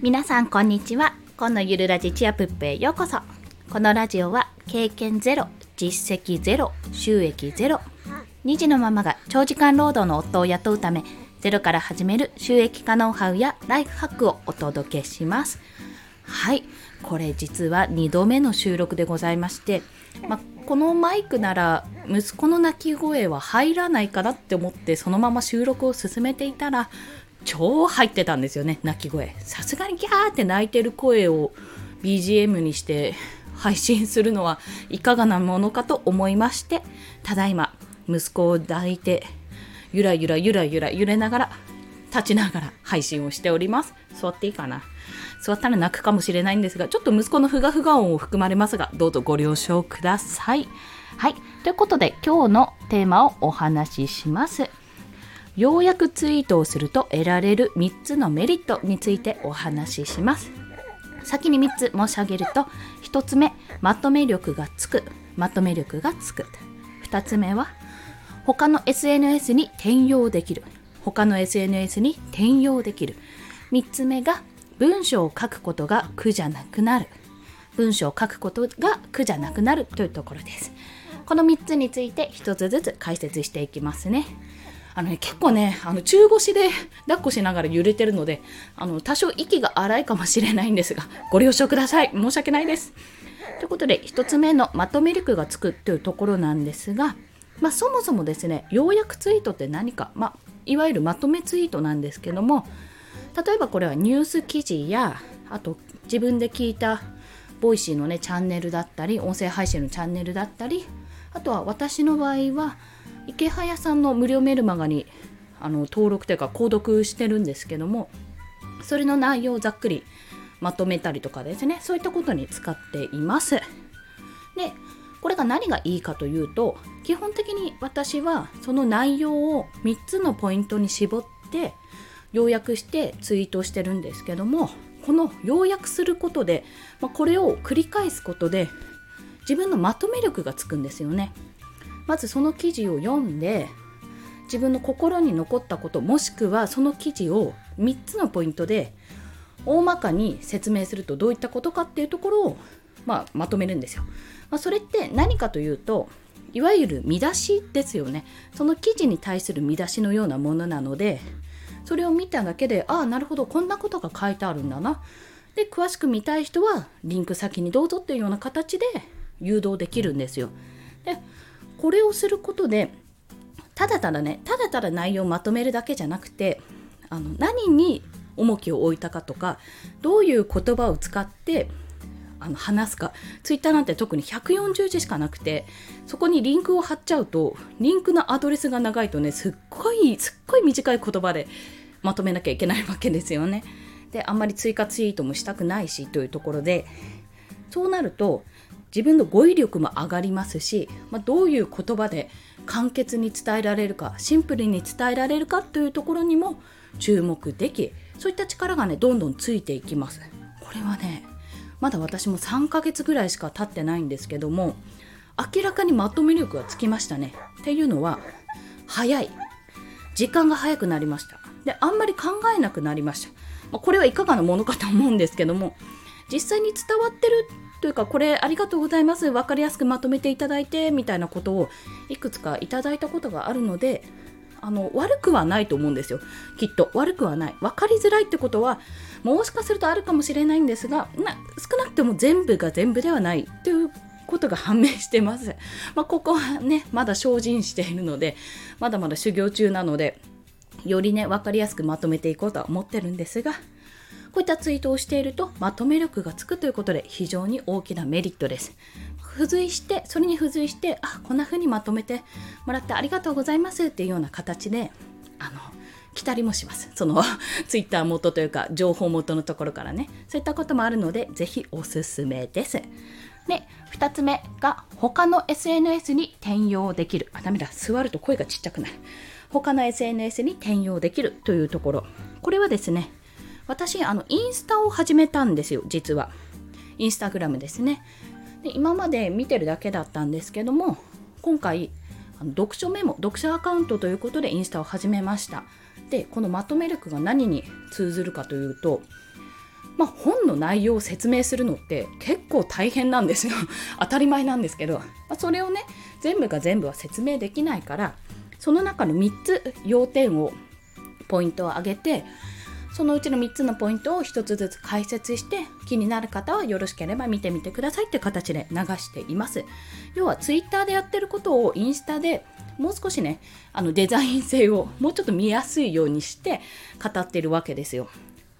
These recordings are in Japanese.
皆さんこんにちは。今のゆるラジチアプップへようこそ。このラジオは経験ゼロ実績ゼロ収益ゼロ2児のママが長時間労働の夫を雇うためゼロから始める収益化ノウハウやライフハックをお届けします。はい。これ実は2度目の収録でございまして、ま、このマイクなら息子の泣き声は入らないかなって思ってそのまま収録を進めていたら超入ってたんですよね泣き声。さすがにギャーって泣いてる声を BGM にして配信するのはいかがなものかと思いましてただいま息子を抱いてゆらゆらゆらゆら揺れながら立ちながら配信をしております。座っていいかな。座ったら泣くかもしれないんですがちょっと息子のふがふが音を含まれますがどうぞご了承ください。はい。ということで今日のテーマをお話しします。ようやくツイートをすると得られる3つのメリットについてお話しします。先に3つ申し上げると1つ目まとめ力がつく。まとめ力がつく。2つ目は他の SNS に転用できる。他の SNS に転用できる。3つ目が文章を書くことが苦じゃなくなる。文章を書くことが苦じゃなくなるというところです。この3つについて1つずつ解説していきますね。あのね、結構ね、あの中腰で抱っこしながら揺れてるので、あの多少息が荒いかもしれないんですが、ご了承ください。申し訳ないです。ということで、1つ目のまとめ力がつくというところなんですが、まあ、そもそもですね、要約ツイートって何か、まあ、いわゆるまとめツイートなんですけども、例えばこれはニュース記事や、あと自分で聞いたVoicy のね、チャンネルだったり、音声配信のチャンネルだったり、あとは私の場合は、イケハヤさんの無料メルマガにあの登録というか購読してるんですけどもそれの内容をざっくりまとめたりとかですねそういったことに使っています。でこれが何がいいかというと基本的に私はその内容を3つのポイントに絞って要約してツイートしてるんですけどもこの要約することで、まあ、これを繰り返すことで自分のまとめ力がつくんですよね。まずその記事を読んで自分の心に残ったこともしくはその記事を3つのポイントで大まかに説明するとどういったことかっていうところを、まあ、まとめるんですよ。まあ、それって何かというといわゆる見出しですよね。その記事に対する見出しのようなものなのでそれを見ただけでああなるほどこんなことが書いてあるんだな。で詳しく見たい人はリンク先にどうぞっていうような形で誘導できるんですよ。でこれをすることでただただねただただ内容をまとめるだけじゃなくてあの何に重きを置いたかとかどういう言葉を使ってあの話すかツイッターなんて特に140字しかなくてそこにリンクを貼っちゃうとリンクのアドレスが長いとねすっごいすっごい短い言葉でまとめなきゃいけないわけですよね。であんまり追加ツイートもしたくないしというところでそうなると自分の語彙力も上がりますし、まあ、どういう言葉で簡潔に伝えられるかシンプルに伝えられるかというところにも注目できそういった力がねどんどんついていきます。これはねまだ私も3ヶ月ぐらいしか経ってないんですけども明らかにまとめ力がつきましたね。っていうのは早い。時間が早くなりました。であんまり考えなくなりました、まあ、これはいかがなものかと思うんですけども実際に伝わってるというかこれありがとうございます分かりやすくまとめていただいてみたいなことをいくつかいただいたことがあるのであの悪くはないと思うんですよ。きっと。悪くはない。分かりづらいってことはもしかするとあるかもしれないんですがな少なくとも全部が全部ではないということが判明してます、まあ、ここはねまだ精進しているのでまだまだ修行中なのでよりね分かりやすくまとめていこうとは思ってるんですがこういったツイートをしているとまとめ力がつくということで非常に大きなメリットです。付随してそれに付随してあこんな風にまとめてもらってありがとうございますっていうような形であの来たりもします。その ツイッター元というか情報元のところからね。そういったこともあるのでぜひおすすめです。で2つ目が他の SNS に転用できる。あダメだ。座ると声がちっちゃくなる。他の SNS に転用できるというところ。これはですね私あのインスタを始めたんですよ実は。インスタグラムですね。で今まで見てるだけだったんですけども今回あの読書メモ読書アカウントということでインスタを始めました。でこのまとめ力が何に通ずるかというとまあ、本の内容を説明するのって結構大変なんですよ。当たり前なんですけど、まあ、それをね全部が全部は説明できないからその中の3つ要点をポイントを挙げてそのうちの3つのポイントを1つずつ解説して気になる方はよろしければ見てみてくださいって形で流しています。要は Twitter でやってることをインスタでもう少しねあのデザイン性をもうちょっと見やすいようにして語ってるわけですよ。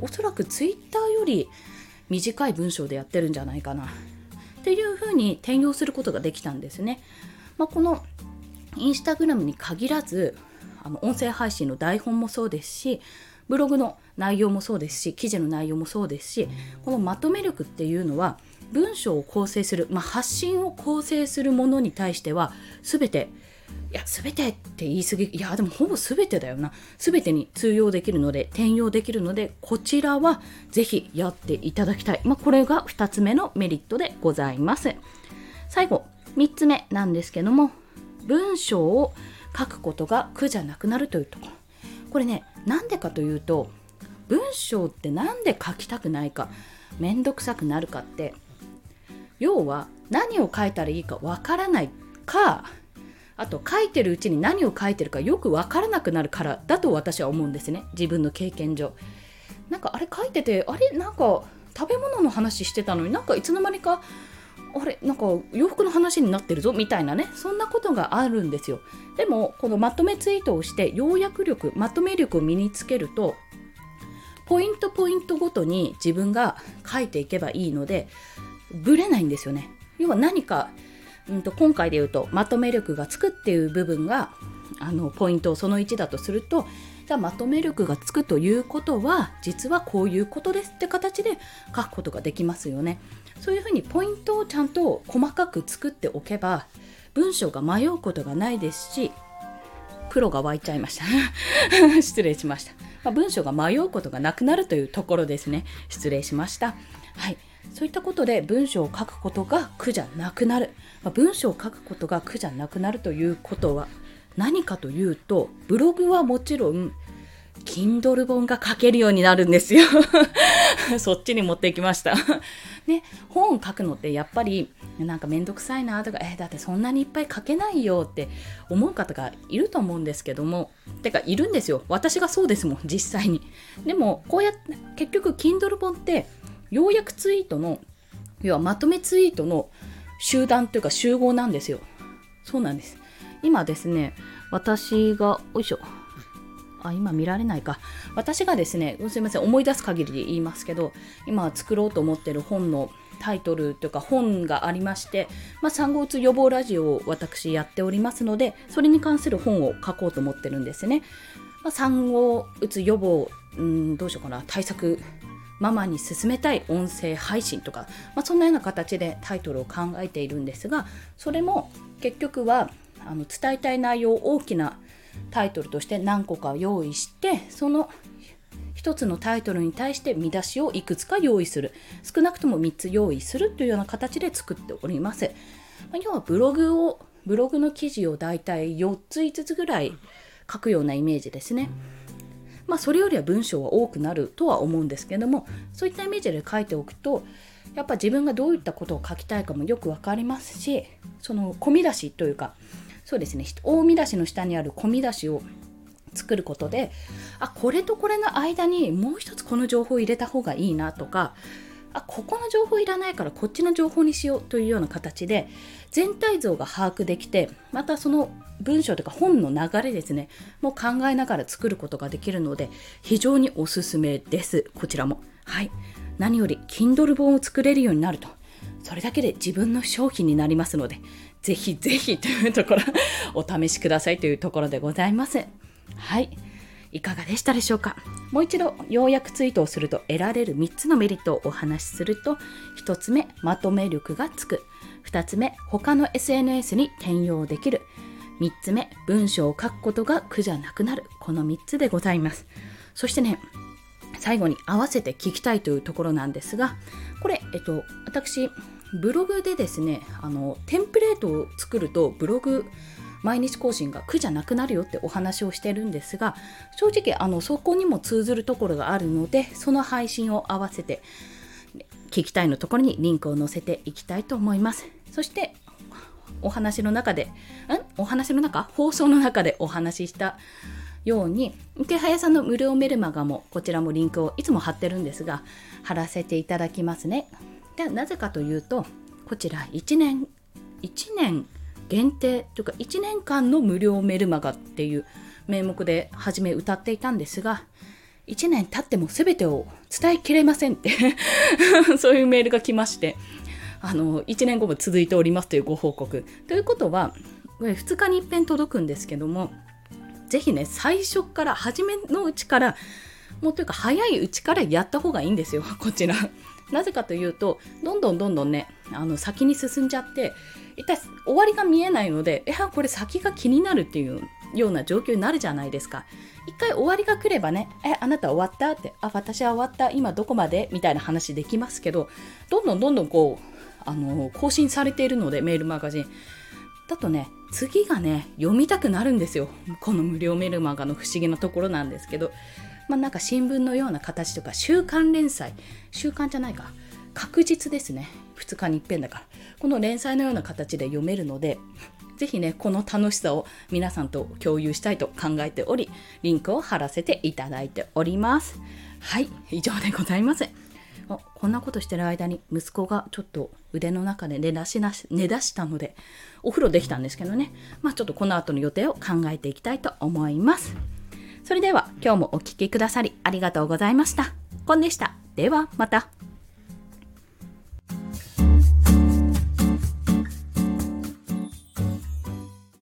おそらく Twitter より短い文章でやってるんじゃないかな。っていうふうに転用することができたんですね、まあ、このインスタグラムに限らずあの音声配信の台本もそうですしブログの内容もそうですし記事の内容もそうですしこのまとめ力っていうのは文章を構成する、まあ、発信を構成するものに対しては全ていや全てって言い過ぎいやでもほぼ全てだよな。全てに通用できるので転用できるのでこちらはぜひやっていただきたい、まあ、これが2つ目のメリットでございます。最後3つ目なんですけども文章を書くことが苦じゃなくなるというところ。これねなんでかというと文章って何で書きたくないかめんどくさくなるかって要は何を書いたらいいかわからないかあと書いてるうちに何を書いてるかよくわからなくなるからだと私は思うんですね自分の経験上。なんかあれ書いててあれ？なんか食べ物の話してたのになんかいつの間にかあれなんか洋服の話になってるぞみたいなね。そんなことがあるんですよ。でもこのまとめツイートをして要約力まとめ力を身につけるとポイントポイントごとに自分が書いていけばいいのでぶれないんですよね。要は何か、うんと、今回で言うとまとめ力がつくっていう部分があのポイントをその1だとするとじゃあまとめ力がつくということは実はこういうことですって形で書くことができますよね。そういうふうにポイントをちゃんと細かく作っておけば文章が迷うことがないですし黒が湧いちゃいました。失礼しました、まあ、文章が迷うことがなくなるというところですね。失礼しました。はい。そういったことで文章を書くことが苦じゃなくなる、まあ、文章を書くことが苦じゃなくなるということは何かというとブログはもちろん Kindle 本が書けるようになるんですよ そっちに持っていきました ね、本書くのってやっぱりなんかめんどくさいなとか、え、だってそんなにいっぱい書けないよって思う方がいると思うんですけども、てかいるんですよ。私がそうですもん、実際に。でも、こうやって、結局、Kindle 本って、要約ツイートの、要はまとめツイートの集団というか集合なんですよ。そうなんです。今ですね、私が、おいしょ。あ、今見られないか。私がですね、すいません、思い出す限りで言いますけど、今作ろうと思ってる本のタイトルというか本がありまして、まあ、産後うつ予防ラジオを私やっておりますので、それに関する本を書こうと思ってるんですね。まあ、産後うつ予防、うん、どうしようかな、対策、ママに進めたい音声配信とか、まあ、そんなような形でタイトルを考えているんですが、それも結局はあの伝えたい内容大きなタイトルとして何個か用意してその1つのタイトルに対して見出しをいくつか用意する。少なくとも3つ用意するというような形で作っております、ま要はブログをブログの記事をだいたい4つ5つぐらい書くようなイメージですね。まあそれよりは文章は多くなるとは思うんですけどもそういったイメージで書いておくとやっぱ自分がどういったことを書きたいかもよく分かりますしその込み出しというかそうですね。大見出しの下にある込み出しを作ることであこれとこれの間にもう一つこの情報を入れた方がいいなとかあここの情報いらないからこっちの情報にしようというような形で全体像が把握できてまたその文章とか本の流れですね。もう考えながら作ることができるので非常におすすめです。こちらも。はい。何より Kindle 本を作れるようになると。それだけで自分の商品になりますのでぜひぜひというところお試しくださいというところでございます。はい。いかがでしたでしょうか？もう一度要約ツイートをすると得られる3つのメリットをお話しすると1つ目まとめ力がつく。2つ目他の SNS に転用できる。3つ目文章を書くことが苦じゃなくなる。この3つでございます。そしてね最後に合わせて聞きたいというところなんですがこれ、えっと、私ブログでですねあのテンプレートを作るとブログ毎日更新が苦じゃなくなるよってお話をしてるんですが正直あのそこにも通ずるところがあるのでその配信を合わせて聞きたいのところにリンクを載せていきたいと思います。そしてお話の中でん？お話の中？放送の中でお話ししたように池早さんの無料メルマガもこちらもリンクをいつも貼ってるんですが貼らせていただきますね。でなぜかというとこちら1年1年限定というか1年間の無料メルマガっていう名目で初め歌っていたんですが1年経っても全てを伝えきれませんって そういうメールが来ましてあの1年後も続いておりますというご報告。ということはこれ2日に一遍届くんですけどもぜひね最初から初めのうちからもうというか早いうちからやった方がいいんですよ こちら。なぜかというとどんどんどんどんねあの先に進んじゃって一体終わりが見えないのでえこれ先が気になるっていうような状況になるじゃないですか。一回終わりが来ればね、え、あなた終わったって、あ、私は終わった、今どこまで？みたいな話できますけど、どんどんどんどんこう、あの、更新されているので、メールマガジン。だとね、次がね、読みたくなるんですよ。この無料メルマガの不思議なところなんですけど、まあなんか新聞のような形とか、週刊連載、週刊じゃないか、確実ですね。2日に一遍だから。この連載のような形で読めるので、ぜひね、この楽しさを皆さんと共有したいと考えており、リンクを貼らせていただいております。はい、以上でございます。こんなことしてる間に息子がちょっと腕の中で寝だしなし寝だしたのでお風呂できたんですけどね。まあちょっとこの後の予定を考えていきたいと思います。それでは今日もお聴きくださりありがとうございました。コンでした。ではまた。